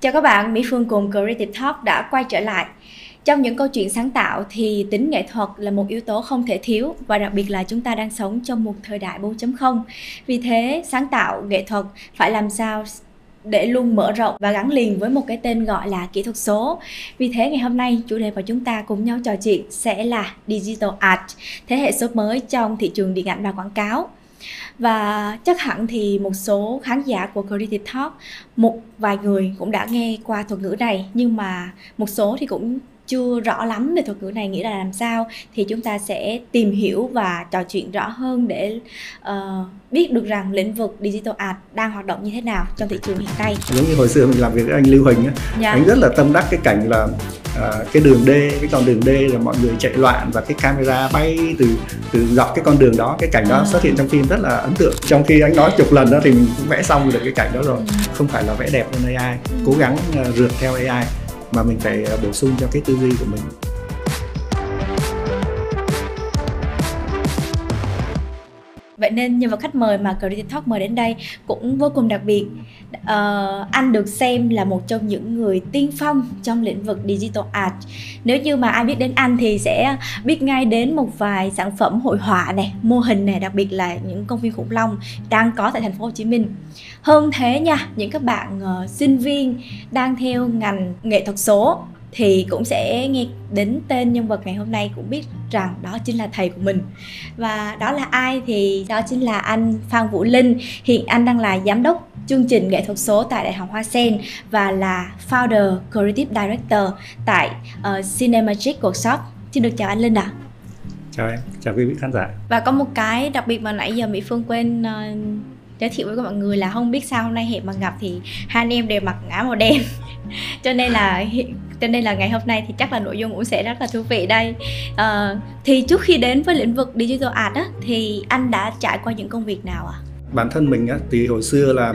Chào các bạn, Mỹ Phương cùng Creative Talk đã quay trở lại. Trong những câu chuyện sáng tạo thì tính nghệ thuật là một yếu tố không thể thiếu và đặc biệt là chúng ta đang sống trong một thời đại 4.0. Vì thế, sáng tạo nghệ thuật phải làm sao để luôn mở rộng và gắn liền với một cái tên gọi là kỹ thuật số. Vì thế ngày hôm nay chủ đề mà chúng ta cùng nhau trò chuyện sẽ là Digital Art, thế hệ số mới trong thị trường điện ảnh và quảng cáo và chắc hẳn thì một số khán giả của Creative Talk, một vài người cũng đã nghe qua thuật ngữ này, nhưng mà một số thì cũng chưa rõ lắm về thuật ngữ này nghĩa là làm sao thì chúng ta sẽ tìm hiểu và trò chuyện rõ hơn để uh, biết được rằng lĩnh vực digital art đang hoạt động như thế nào trong thị trường hiện nay giống như hồi xưa mình làm việc với anh Lưu Huỳnh á dạ. anh rất là tâm đắc cái cảnh là uh, cái đường D cái con đường D là mọi người chạy loạn và cái camera bay từ từ dọc cái con đường đó cái cảnh đó à. xuất hiện trong phim rất là ấn tượng trong khi anh nói chục lần đó thì mình cũng vẽ xong được cái cảnh đó rồi ừ. không phải là vẽ đẹp hơn AI ừ. cố gắng uh, rượt theo AI mà mình phải à, bổ sung cho cái tư duy của mình. Vậy nên nhân vật khách mời mà Creative Talk mời đến đây cũng vô cùng đặc biệt uh, anh được xem là một trong những người tiên phong trong lĩnh vực digital art. Nếu như mà ai biết đến anh thì sẽ biết ngay đến một vài sản phẩm hội họa này mô hình này đặc biệt là những công viên khủng long đang có tại thành phố Hồ Chí Minh. Hơn thế nha những các bạn uh, sinh viên đang theo ngành nghệ thuật số thì cũng sẽ nghe đến tên nhân vật ngày hôm nay cũng biết rằng đó chính là thầy của mình. Và đó là ai thì đó chính là anh Phan Vũ Linh. Hiện anh đang là giám đốc chương trình nghệ thuật số tại Đại học Hoa Sen và là founder creative director tại uh, Cinemagic Workshop xin được chào anh Linh ạ à. chào em chào quý vị khán giả và có một cái đặc biệt mà nãy giờ Mỹ Phương quên uh, giới thiệu với các mọi người là không biết sao hôm nay hẹn mà gặp thì hai anh em đều mặc áo màu đen cho nên là cho nên là ngày hôm nay thì chắc là nội dung cũng sẽ rất là thú vị đây à, thì trước khi đến với lĩnh vực digital art á, thì anh đã trải qua những công việc nào ạ à? Bản thân mình á, thì hồi xưa là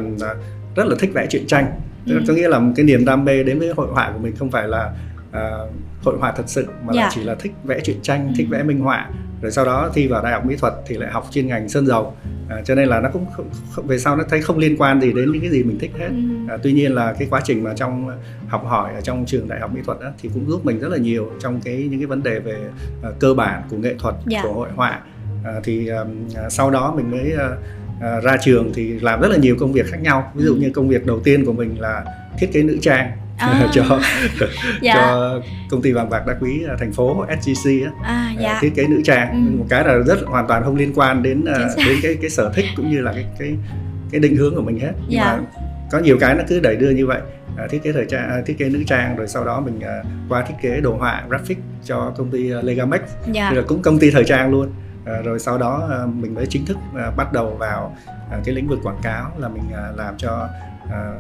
rất là thích vẽ truyện tranh ừ. có nghĩa là một cái niềm đam mê đến với hội họa của mình không phải là uh, hội họa thật sự mà yeah. là dạ. chỉ là thích vẽ truyện tranh ừ. thích vẽ minh họa rồi sau đó thi vào đại học mỹ thuật thì lại học chuyên ngành sơn dầu à, cho nên là nó cũng không, không, về sau nó thấy không liên quan gì đến những cái gì mình thích hết ừ. à, tuy nhiên là cái quá trình mà trong học hỏi ở trong trường đại học mỹ thuật đó, thì cũng giúp mình rất là nhiều trong cái những cái vấn đề về uh, cơ bản của nghệ thuật yeah. Dạ. của hội họa à, thì um, sau đó mình mới uh, uh, ra trường thì làm rất là nhiều công việc khác nhau ví dụ ừ. như công việc đầu tiên của mình là thiết kế nữ trang à. cho dạ. cho công ty vàng bạc đá quý à, thành phố SGC á, à, à, dạ. thiết kế nữ trang ừ. một cái là rất hoàn toàn không liên quan đến đến cái cái sở thích cũng như là cái cái cái định hướng của mình hết dạ. mà có nhiều cái nó cứ đẩy đưa như vậy à, thiết kế thời trang à, thiết kế nữ trang rồi sau đó mình à, qua thiết kế đồ họa graphic cho công ty Legamex dạ. là cũng công ty thời trang luôn à, rồi sau đó à, mình mới chính thức à, bắt đầu vào à, cái lĩnh vực quảng cáo là mình à, làm cho à,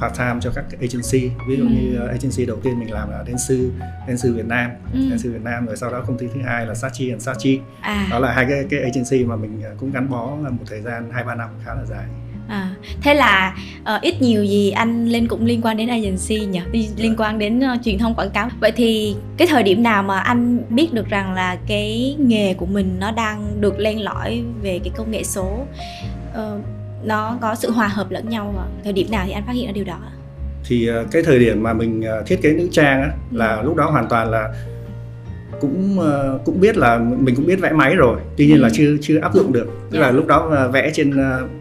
part time cho các agency ví dụ ừ. như agency đầu tiên mình làm là đến sư đến sư Việt Nam ừ. đến sư Việt Nam rồi sau đó công ty thứ hai là Sachi and Sachi à. đó là hai cái cái agency mà mình cũng gắn bó một thời gian hai ba năm khá là dài À, thế là uh, ít nhiều gì anh lên cũng liên quan đến agency nhỉ liên dạ. quan đến uh, truyền thông quảng cáo vậy thì cái thời điểm nào mà anh biết được rằng là cái nghề của mình nó đang được len lỏi về cái công nghệ số uh, nó có sự hòa hợp lẫn nhau và thời điểm nào thì anh phát hiện ra điều đó thì ờ, cái thời điểm mà mình ờ, thiết kế nữ trang á, ừ. là lúc đó hoàn toàn là cũng ờ, cũng biết là mình cũng biết vẽ máy rồi tuy nhiên ừ. là chưa chưa áp dụng được tức yeah. là dạ. lúc đó vẽ trên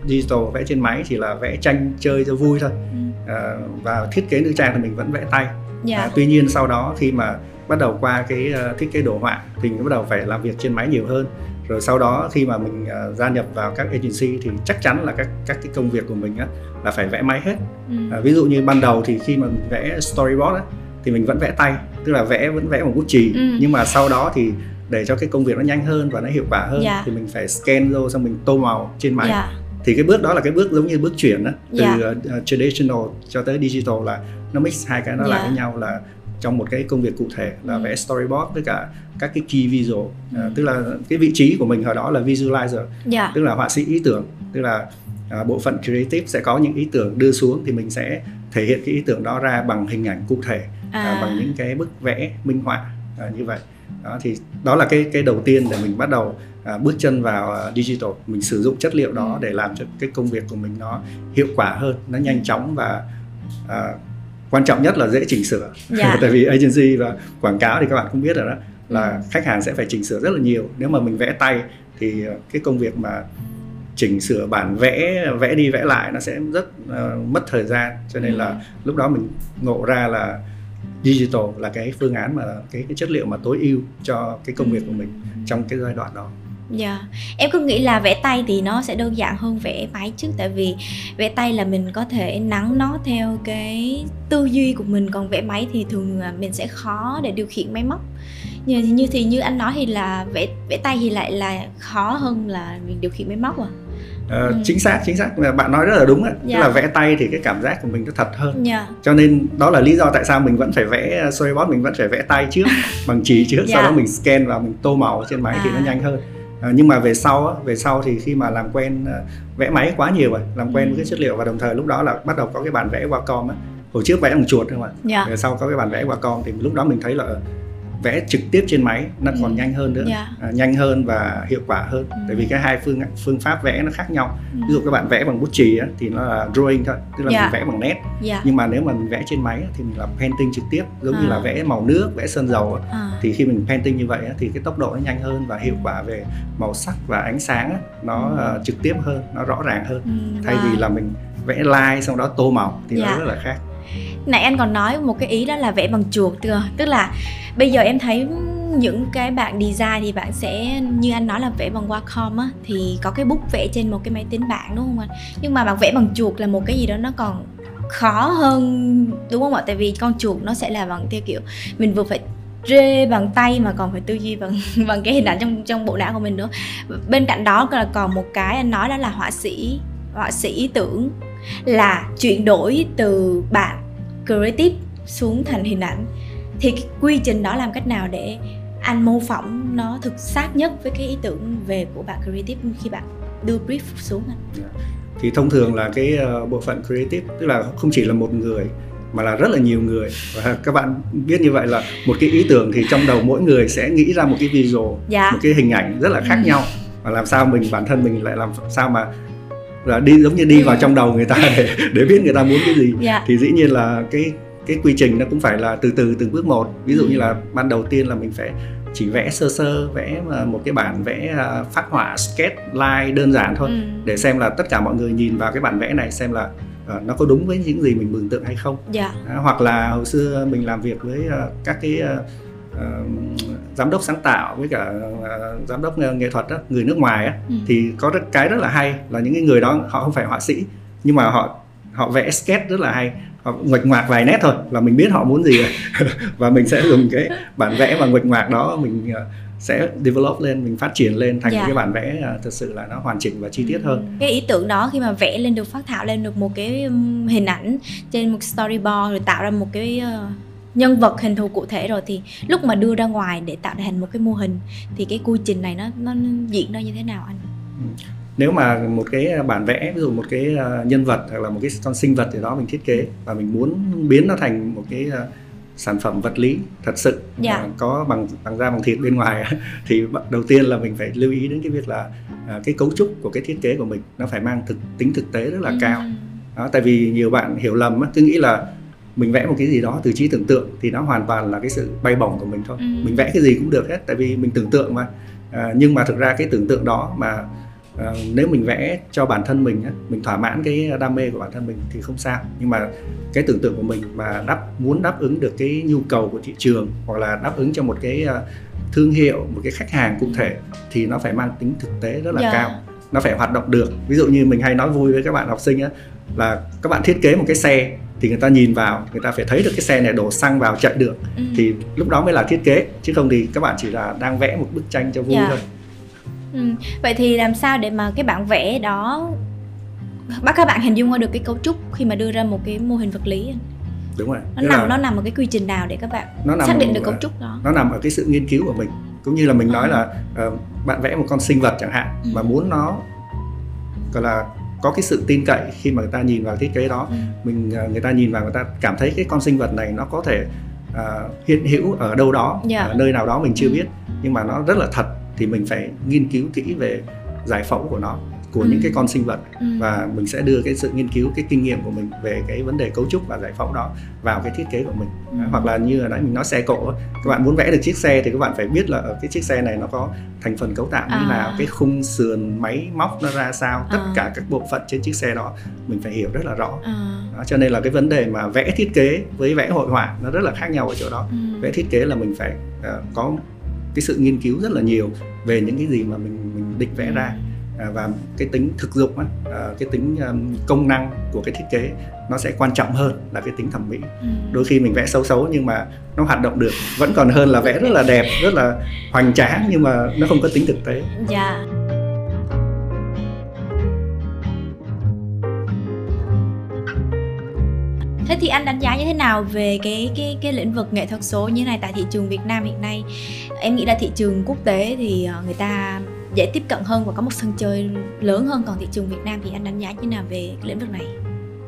digital vẽ trên máy chỉ là vẽ tranh chơi cho vui thôi ừ. à, và thiết kế nữ trang thì mình vẫn vẽ tay yeah. Dạ. à, tuy nhiên sau đó khi mà bắt đầu qua cái thiết kế đồ họa thì mình bắt đầu phải làm việc trên máy nhiều hơn rồi sau đó khi mà mình uh, gia nhập vào các agency thì chắc chắn là các các cái công việc của mình á là phải vẽ máy hết ừ. à, ví dụ như ban đầu thì khi mà mình vẽ storyboard á thì mình vẫn vẽ tay tức là vẽ vẫn vẽ bằng bút chì ừ. nhưng mà sau đó thì để cho cái công việc nó nhanh hơn và nó hiệu quả hơn yeah. Dạ. thì mình phải scan vô xong mình tô màu trên máy yeah. Dạ. thì cái bước đó là cái bước giống như bước chuyển đó từ yeah. Dạ. uh, traditional cho tới digital là nó mix hai cái nó yeah. lại với nhau là trong một cái công việc cụ thể là ừ. vẽ storyboard với cả các cái key visual ừ. à, tức là cái vị trí của mình hồi đó là visualizer yeah. Tức là họa sĩ ý tưởng tức là à, bộ phận creative sẽ có những ý tưởng đưa xuống thì mình sẽ thể hiện cái ý tưởng đó ra bằng hình ảnh cụ thể à. À, bằng những cái bức vẽ minh họa à, như vậy đó thì đó là cái cái đầu tiên để mình bắt đầu à, bước chân vào uh, digital mình sử dụng chất liệu đó ừ. để làm cho cái công việc của mình nó hiệu quả hơn nó nhanh chóng và à, quan trọng nhất là dễ chỉnh sửa Dạ. tại vì agency và quảng cáo thì các bạn cũng biết rồi đó là Ừ. khách hàng sẽ phải chỉnh sửa rất là nhiều nếu mà mình vẽ tay thì ờ, cái công việc mà chỉnh sửa bản vẽ vẽ đi vẽ lại nó sẽ rất ờ, mất thời gian cho nên Ừ. là lúc đó mình ngộ ra là digital là cái phương án mà cái, cái chất liệu mà tối ưu cho cái công việc của mình trong cái giai đoạn đó. Dạ, em cứ nghĩ là vẽ tay thì nó sẽ đơn giản hơn vẽ máy chứ Tại vì vẽ tay là mình có thể nắn nó theo cái tư duy của mình Còn vẽ máy thì thường mình sẽ khó để điều khiển máy móc. Như như thì như anh nói thì là vẽ vẽ tay thì lại là khó hơn là mình điều khiển máy móc à Ờ, Ừ. chính xác chính xác bạn nói rất là đúng ạ Dạ. tức là vẽ tay thì cái cảm giác của mình nó thật hơn dạ cho nên đó là lý do tại sao mình vẫn phải vẽ storyboard mình vẫn phải vẽ tay trước bằng chì trước Dạ. sau đó mình scan và mình tô màu trên máy thì nó À. nhanh hơn À, nhưng mà về sau á, về sau thì khi mà làm quen ờ, vẽ máy quá nhiều rồi làm quen Ừ. với cái chất liệu và đồng thời lúc đó là bắt đầu có cái bản vẽ Wacom á hồi trước vẽ bằng chuột thôi mà dạ về sau có cái bản vẽ Wacom thì lúc đó mình thấy là ờ, vẽ trực tiếp trên máy nó còn Ừ. nhanh hơn nữa Dạ. à, nhanh hơn và hiệu quả hơn Ừ. tại vì cái hai phương phương pháp vẽ nó khác nhau Ừ. ví dụ các bạn vẽ bằng bút chì á, thì nó là drawing thôi tức là Dạ. mình vẽ bằng nét dạ nhưng mà nếu mà mình vẽ trên máy á, thì mình làm painting trực tiếp giống như À. là vẽ màu nước vẽ sơn dầu á. à. thì khi mình painting như vậy á, thì cái tốc độ nó nhanh hơn và hiệu quả về màu sắc và ánh sáng á, nó Ừ. ờ, trực tiếp hơn nó rõ ràng hơn Ừ, thay và- vì là mình vẽ line xong đó tô màu thì Dạ. nó rất là khác nãy anh còn nói một cái ý đó là vẽ bằng chuột tức là bây giờ em thấy những cái bạn design thì bạn sẽ, như anh nói là vẽ bằng Wacom á, thì có cái bút vẽ trên một cái máy tính bảng, đúng không anh? Nhưng mà bạn vẽ bằng chuột là một cái gì đó nó còn khó hơn, đúng không ạ? Tại vì con chuột nó sẽ là bằng theo kiểu mình vừa phải rê bằng tay mà còn phải tư duy bằng bằng cái hình ảnh trong trong bộ não của mình nữa. Bên cạnh đó là còn một cái anh nói đó là họa sĩ họa sĩ ý tưởng là chuyển đổi từ bản creative xuống thành hình ảnh thì cái quy trình đó làm cách nào để anh mô phỏng nó thực xác nhất với cái ý tưởng về của bạn creative khi bạn đưa brief xuống anh? Thì thông thường là cái ờ, bộ phận creative tức là không chỉ là một người mà là rất là nhiều người. Và các bạn biết như vậy là một cái ý tưởng thì trong đầu mỗi người sẽ nghĩ ra một cái visual dạ. một cái hình ảnh rất là khác Ừ. nhau. Và làm sao mình bản thân mình lại làm sao mà là đi giống như đi Ừ. vào trong đầu người ta để để biết người ta muốn cái gì dạ thì dĩ nhiên là cái cái quy trình nó cũng phải là từ từ từng bước một ví dụ Ừ. như là ban đầu tiên là mình phải chỉ vẽ sơ sơ vẽ mà một cái bản vẽ à, phát họa sketch line đơn giản thôi ừ. để xem là tất cả mọi người nhìn vào cái bản vẽ này xem là ờ, nó có đúng với những gì mình mường tượng hay không dạ À, hoặc là hồi xưa mình làm việc với ờ, các cái ờ, giám đốc sáng tạo với cả ờ, giám đốc nghệ thuật đó, người nước ngoài á Ừ. thì có rất, cái rất là hay là những cái người đó họ không phải họa sĩ nhưng mà họ họ vẽ sketch rất là hay họ nguệch ngoạc vài nét thôi là mình biết họ muốn gì rồi và mình sẽ dùng cái bản vẽ và nguệch ngoạc đó mình ờ, sẽ develop lên mình phát triển lên thành Dạ. cái bản vẽ ờ, thực sự là nó hoàn chỉnh và chi tiết hơn cái ý tưởng đó khi mà vẽ lên được phát thảo lên được một cái hình ảnh trên một storyboard rồi tạo ra một cái nhân vật hình thù cụ thể rồi thì lúc mà đưa ra ngoài để tạo thành một cái mô hình thì cái quy trình này nó nó diễn ra như thế nào anh nếu mà một cái bản vẽ ví dụ một cái ờ, nhân vật hoặc là một cái con sinh vật gì đó mình thiết kế và mình muốn biến nó thành một cái ờ, sản phẩm vật lý thật sự Dạ. có bằng bằng da bằng thịt bên ngoài thì đầu tiên là mình phải lưu ý đến cái việc là ờ, cái cấu trúc của cái thiết kế của mình nó phải mang thực tính thực tế rất là cao Ừ. đó, tại vì nhiều bạn hiểu lầm á, cứ nghĩ là mình vẽ một cái gì đó từ trí tưởng tượng thì nó hoàn toàn là cái sự bay bổng của mình thôi. Ừ. mình vẽ cái gì cũng được hết tại vì mình tưởng tượng mà. À, nhưng mà thực ra cái tưởng tượng đó mà à, nếu mình vẽ cho bản thân mình á, mình thỏa mãn cái đam mê của bản thân mình thì không sao. Nhưng mà cái tưởng tượng của mình mà đáp muốn đáp ứng được cái nhu cầu của thị trường hoặc là đáp ứng cho một cái à, thương hiệu một cái khách hàng cụ thể thì nó phải mang tính thực tế rất là Dạ. cao. Nó phải hoạt động được. Ví dụ như mình hay nói vui với các bạn học sinh á là các bạn thiết kế một cái xe thì người ta nhìn vào người ta phải thấy được cái xe này đổ xăng vào chạy được Ừ. thì lúc đó mới là thiết kế chứ không thì các bạn chỉ là đang vẽ một bức tranh cho vui Dạ. thôi Ừ. Vậy thì làm sao để mà cái bản vẽ đó bắt các bạn hình dung ra được cái cấu trúc khi mà đưa ra một cái mô hình vật lý anh? đúng rồi nó nằm là nó nằm ở cái quy trình nào để các bạn nó nằm xác định được cấu trúc đó nó nằm ở cái sự nghiên cứu của mình cũng như là mình nói Ờ. là ờ, bạn vẽ một con sinh vật chẳng hạn Ừ. mà muốn nó gọi là có cái sự tin cậy khi mà người ta nhìn vào thiết kế đó Ừ. mình ờ, người ta nhìn vào người ta cảm thấy cái con sinh vật này nó có thể ờ, hiện hữu ở đâu đó Dạ. ở nơi nào đó mình chưa Ừ. biết nhưng mà nó rất là thật thì mình phải nghiên cứu kỹ về giải phẫu của nó của ừ. những cái con sinh vật ừ. và mình sẽ đưa cái sự nghiên cứu cái kinh nghiệm của mình về cái vấn đề cấu trúc và giải phẫu đó vào cái thiết kế của mình ừ. hoặc là như là nãy mình nói xe cộ các bạn muốn vẽ được chiếc xe thì các bạn phải biết là ở cái chiếc xe này nó có thành phần cấu tạo như à. nào cái khung sườn máy móc nó ra sao tất à. cả các bộ phận trên chiếc xe đó mình phải hiểu rất là rõ à. đó, cho nên là cái vấn đề mà vẽ thiết kế với vẽ hội họa nó rất là khác nhau ở chỗ đó ừ. vẽ thiết kế là mình phải uh, có cái sự nghiên cứu rất là nhiều về những cái gì mà mình mình định vẽ ra à, và cái tính thực dụng á, à, cái tính um, công năng của cái thiết kế nó sẽ quan trọng hơn là cái tính thẩm mỹ ừ. đôi khi mình vẽ xấu xấu nhưng mà nó hoạt động được vẫn còn hơn là vẽ rất là đẹp rất là hoành tráng nhưng mà nó không có tính thực tế dạ yeah. Thế thì anh đánh giá như thế nào về cái cái cái lĩnh vực nghệ thuật số như này tại thị trường Việt Nam hiện nay? Em nghĩ là thị trường quốc tế thì ờ, người ta dễ tiếp cận hơn và có một sân chơi lớn hơn còn thị trường Việt Nam thì anh đánh giá như nào về lĩnh vực này?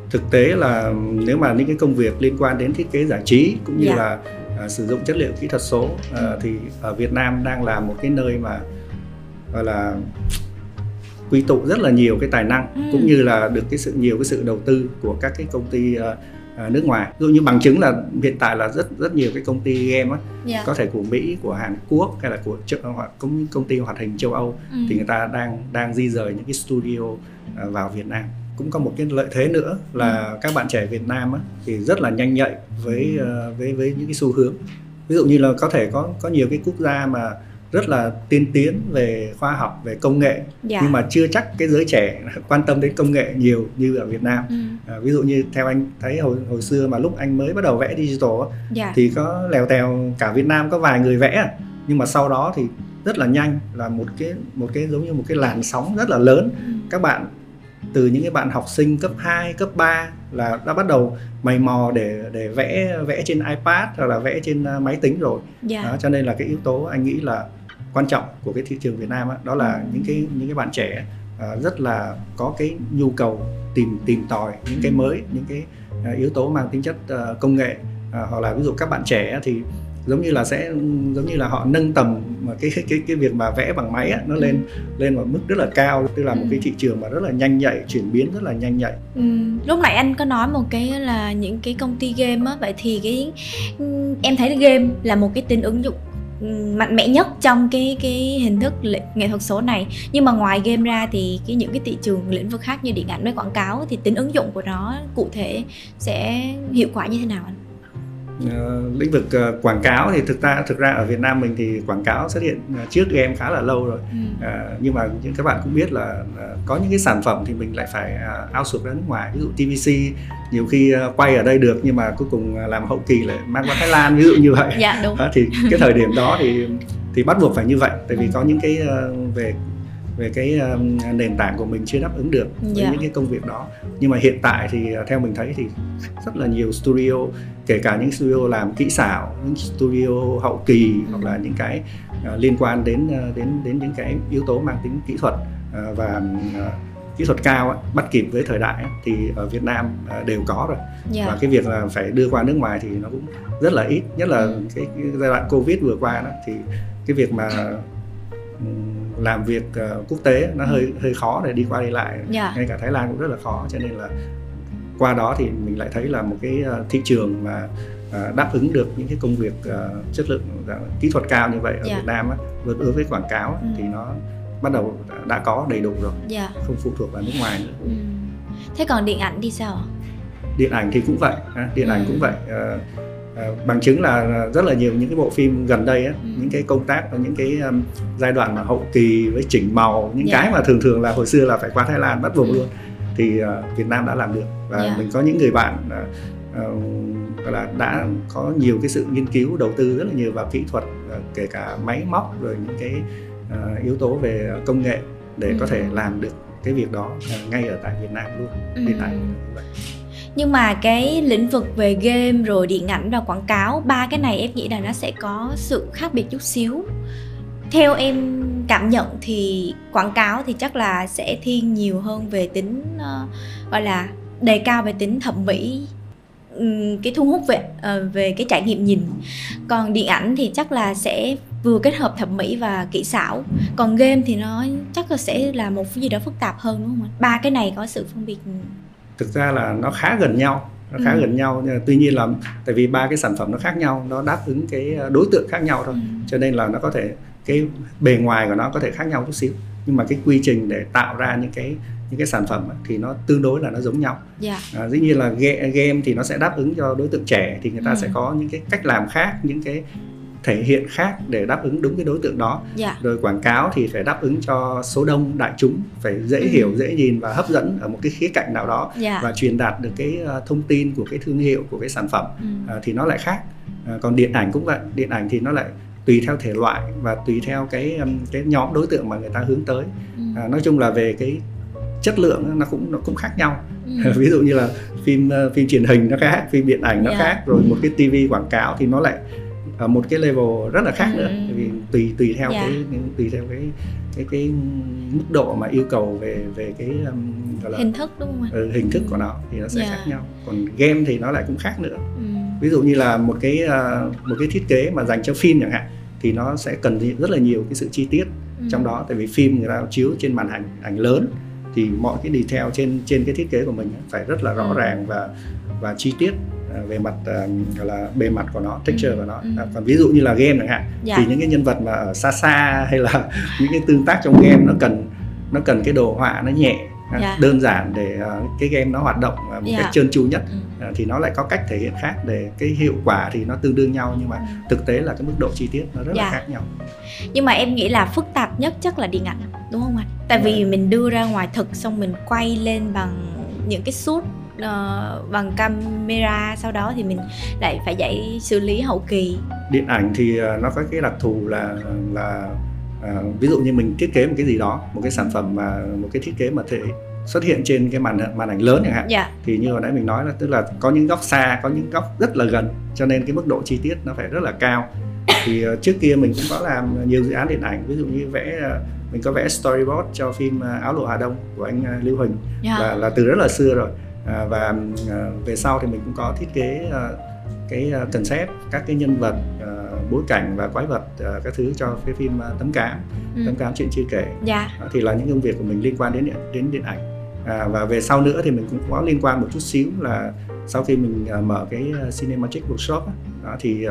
Thực tế là nếu mà những cái công việc liên quan đến thiết kế giải trí cũng như dạ. là uh, sử dụng chất liệu kỹ thuật số uh, thì ở Việt Nam đang là một cái nơi mà gọi là quy tụ rất là nhiều cái tài năng ừ. cũng như là được cái sự nhiều cái sự đầu tư của các cái công ty uh, À, nước ngoài ví dụ như bằng chứng là hiện tại là rất rất nhiều cái công ty game á yeah. Dạ. có thể của Mỹ của Hàn Quốc hay là của hoặc công công ty hoạt hình châu Âu ừ. thì người ta đang đang di rời những cái studio à, vào Việt Nam cũng có một cái lợi thế nữa là ừ. các bạn trẻ Việt Nam á, thì rất là nhanh nhạy với ừ. uh, với với những cái xu hướng ví dụ như là có thể có có nhiều cái quốc gia mà rất là tiên tiến về khoa học về công nghệ dạ. nhưng mà chưa chắc cái giới trẻ quan tâm đến công nghệ nhiều như ở Việt Nam ừ. à, ví dụ như theo anh thấy hồi hồi xưa mà lúc anh mới bắt đầu vẽ digital dạ. thì có lèo tèo cả Việt Nam có vài người vẽ nhưng mà sau đó thì rất là nhanh là một cái một cái giống như một cái làn sóng rất là lớn ừ. các bạn từ những cái bạn học sinh cấp 2, cấp 3 là đã bắt đầu mày mò để để vẽ vẽ trên iPad hoặc là vẽ trên à, máy tính rồi. Yeah. Đó, cho nên là cái yếu tố anh nghĩ là quan trọng của cái thị trường Việt Nam đó, đó là ừ. những cái những cái bạn trẻ uh, rất là có cái nhu cầu tìm tìm tòi những cái ừ. mới những cái uh, yếu tố mang tính chất uh, công nghệ uh, hoặc là ví dụ các bạn trẻ thì giống như là sẽ giống như là họ nâng tầm mà cái cái cái việc mà vẽ bằng máy á, nó lên ừ. lên một mức rất là cao tức là ừ. một cái thị trường mà rất là nhanh nhạy chuyển biến rất là nhanh nhạy ừ. lúc nãy anh có nói một cái là những cái công ty game á vậy thì cái em thấy game là một cái tính ứng dụng mạnh mẽ nhất trong cái cái hình thức nghệ thuật số này nhưng mà ngoài game ra thì cái những cái thị trường lĩnh vực khác như điện ảnh với quảng cáo thì tính ứng dụng của nó cụ thể sẽ hiệu quả như thế nào anh? Uh, lĩnh vực uh, quảng cáo thì thực ra thực ra ở Việt Nam mình thì quảng cáo xuất hiện uh, trước game khá là lâu rồi ừ. uh, nhưng mà những các bạn cũng biết là uh, có những cái sản phẩm thì mình lại phải uh, outsource ra nước ngoài ví dụ TVC nhiều khi uh, quay ở đây được nhưng mà cuối cùng làm hậu kỳ lại mang qua Thái Lan ví dụ như vậy dạ, đúng. Uh, thì cái thời điểm đó thì thì bắt buộc phải như vậy tại vì ừ. có những cái uh, về về cái um, nền tảng của mình chưa đáp ứng được với yeah. Dạ. những cái công việc đó nhưng mà hiện tại thì uh, theo mình thấy thì rất là nhiều studio kể cả những studio làm kỹ xảo những studio hậu kỳ ừ. hoặc là những cái uh, liên quan đến uh, đến đến những cái yếu tố mang tính kỹ thuật uh, và uh, kỹ thuật cao bắt kịp với thời đại thì ở Việt Nam đều có rồi yeah. Dạ. và cái việc là phải đưa qua nước ngoài thì nó cũng rất là ít nhất là ừ. cái, cái giai đoạn covid vừa qua đó thì cái việc mà làm việc uh, quốc tế nó hơi hơi khó để đi qua đi lại yeah. Dạ. ngay cả Thái Lan cũng rất là khó cho nên là qua đó thì mình lại thấy là một cái uh, thị trường mà uh, đáp ứng được những cái công việc uh, chất lượng kỹ thuật cao như vậy ở yeah. Dạ. Việt Nam á, vượt đối với quảng cáo ừ. thì nó bắt đầu đã có đầy đủ rồi yeah. Dạ. không phụ thuộc vào nước ngoài nữa ừ. thế còn điện ảnh thì sao điện ảnh thì cũng vậy điện ừ. ảnh cũng vậy uh, Ờ, bằng chứng là rất là nhiều những cái bộ phim gần đây á, ừ. những cái công tác những cái um, giai đoạn mà hậu kỳ với chỉnh màu những yeah. Dạ. cái mà thường thường là hồi xưa là phải qua Thái Lan bắt buộc ừ. luôn thì uh, Việt Nam đã làm được và yeah. Dạ. mình có những người bạn uh, là đã có nhiều cái sự nghiên cứu đầu tư rất là nhiều vào kỹ thuật kể cả máy móc rồi những cái uh, yếu tố về công nghệ để ừ. có thể làm được cái việc đó ngay ở tại Việt Nam luôn ừ. hiện tại nhưng mà cái lĩnh vực về game rồi điện ảnh và quảng cáo ba cái này em nghĩ là nó sẽ có sự khác biệt chút xíu. Theo em cảm nhận thì quảng cáo thì chắc là sẽ thiên nhiều hơn về tính uh, gọi là đề cao về tính thẩm mỹ cái thu hút về uh, về cái trải nghiệm nhìn. Còn điện ảnh thì chắc là sẽ vừa kết hợp thẩm mỹ và kỹ xảo. Còn game thì nó chắc là sẽ là một cái gì đó phức tạp hơn đúng không ạ? Ba cái này có sự phân biệt thực ra là nó khá gần nhau nó khá ừ. gần nhau nhưng tuy nhiên là tại vì ba cái sản phẩm nó khác nhau nó đáp ứng cái ờ, đối tượng khác nhau thôi ừ. cho nên là nó có thể cái bề ngoài của nó có thể khác nhau chút xíu nhưng mà cái quy trình để tạo ra những cái những cái sản phẩm thì nó tương đối là nó giống nhau. Yeah. Dạ. À, dĩ nhiên là game, game thì nó sẽ đáp ứng cho đối tượng trẻ thì người ta ừ. sẽ có những cái cách làm khác, những cái thể hiện khác để đáp ứng đúng cái đối tượng đó. Yeah. Dạ. Rồi quảng cáo thì phải đáp ứng cho số đông đại chúng, phải dễ ừ. hiểu, dễ nhìn và hấp dẫn ở một cái khía cạnh nào đó yeah. Dạ. và truyền đạt được cái ờ, thông tin của cái thương hiệu của cái sản phẩm ừ. à, thì nó lại khác. À, còn điện ảnh cũng vậy, điện ảnh thì nó lại tùy theo thể loại và tùy theo cái cái nhóm đối tượng mà người ta hướng tới. Ừ. À, nói chung là về cái chất lượng nó cũng nó cũng khác nhau ừ. ví dụ như là phim ờ, phim truyền hình nó khác phim điện ảnh nó yeah. khác rồi một cái tivi quảng cáo thì nó lại ở một cái level rất là khác ừ. nữa vì tùy tùy theo yeah. cái tùy theo cái cái cái mức độ mà yêu cầu về về cái um, gọi là hình thức đúng không ạ? Ừ, hình thức của nó thì nó sẽ yeah. khác nhau còn game thì nó lại cũng khác nữa ừ. ví dụ như là một cái uh, một cái thiết kế mà dành cho phim chẳng hạn thì nó sẽ cần rất là nhiều cái sự chi tiết ừ. trong đó tại vì phim người ta chiếu trên màn ảnh ảnh lớn thì mọi cái detail trên trên cái thiết kế của mình phải rất là rõ ừ. ràng và và chi tiết à, về mặt uh, gọi là bề mặt của nó texture ừ. của nó ừ. À, còn ví dụ như là game chẳng hạn dạ. thì những cái nhân vật mà ở xa xa hay là những cái tương tác trong game nó cần nó cần cái đồ họa nó nhẹ yeah. Dạ. đơn giản để cái game nó hoạt động một yeah. cách dạ. trơn tru nhất ừ. thì nó lại có cách thể hiện khác để cái hiệu quả thì nó tương đương nhau nhưng mà ừ. thực tế là cái mức độ chi tiết nó rất yeah. là dạ. khác nhau nhưng mà em nghĩ là phức tạp nhất chắc là điện ảnh đúng không anh tại vì mình đưa ra ngoài thực xong mình quay lên bằng những cái suit uh, bằng camera sau đó thì mình lại phải dạy xử lý hậu kỳ điện ảnh thì uh, nó có cái đặc thù là là à, ví dụ như mình thiết kế một cái gì đó một cái sản phẩm mà một cái thiết kế mà thể xuất hiện trên cái màn màn ảnh lớn chẳng hạn yeah. Dạ. thì như hồi nãy mình nói là tức là có những góc xa có những góc rất là gần cho nên cái mức độ chi tiết nó phải rất là cao thì uh, trước kia mình cũng có làm nhiều dự án điện ảnh ví dụ như vẽ uh, mình có vẽ storyboard cho phim uh, áo lụa Hà Đông của anh uh, Lưu Huỳnh yeah. Dạ. là, là từ rất là xưa rồi uh, và uh, về sau thì mình cũng có thiết kế uh, cái uh, concept các cái nhân vật bối cảnh và quái vật các thứ cho cái phim tấm cám. Ừ. tấm cám chuyện chưa kể. Dạ. uh, thì là những công việc của mình liên quan đến đến điện ảnh. À, và về sau nữa thì mình cũng có liên quan một chút xíu là sau khi mình mở cái cinematic workshop đó, thì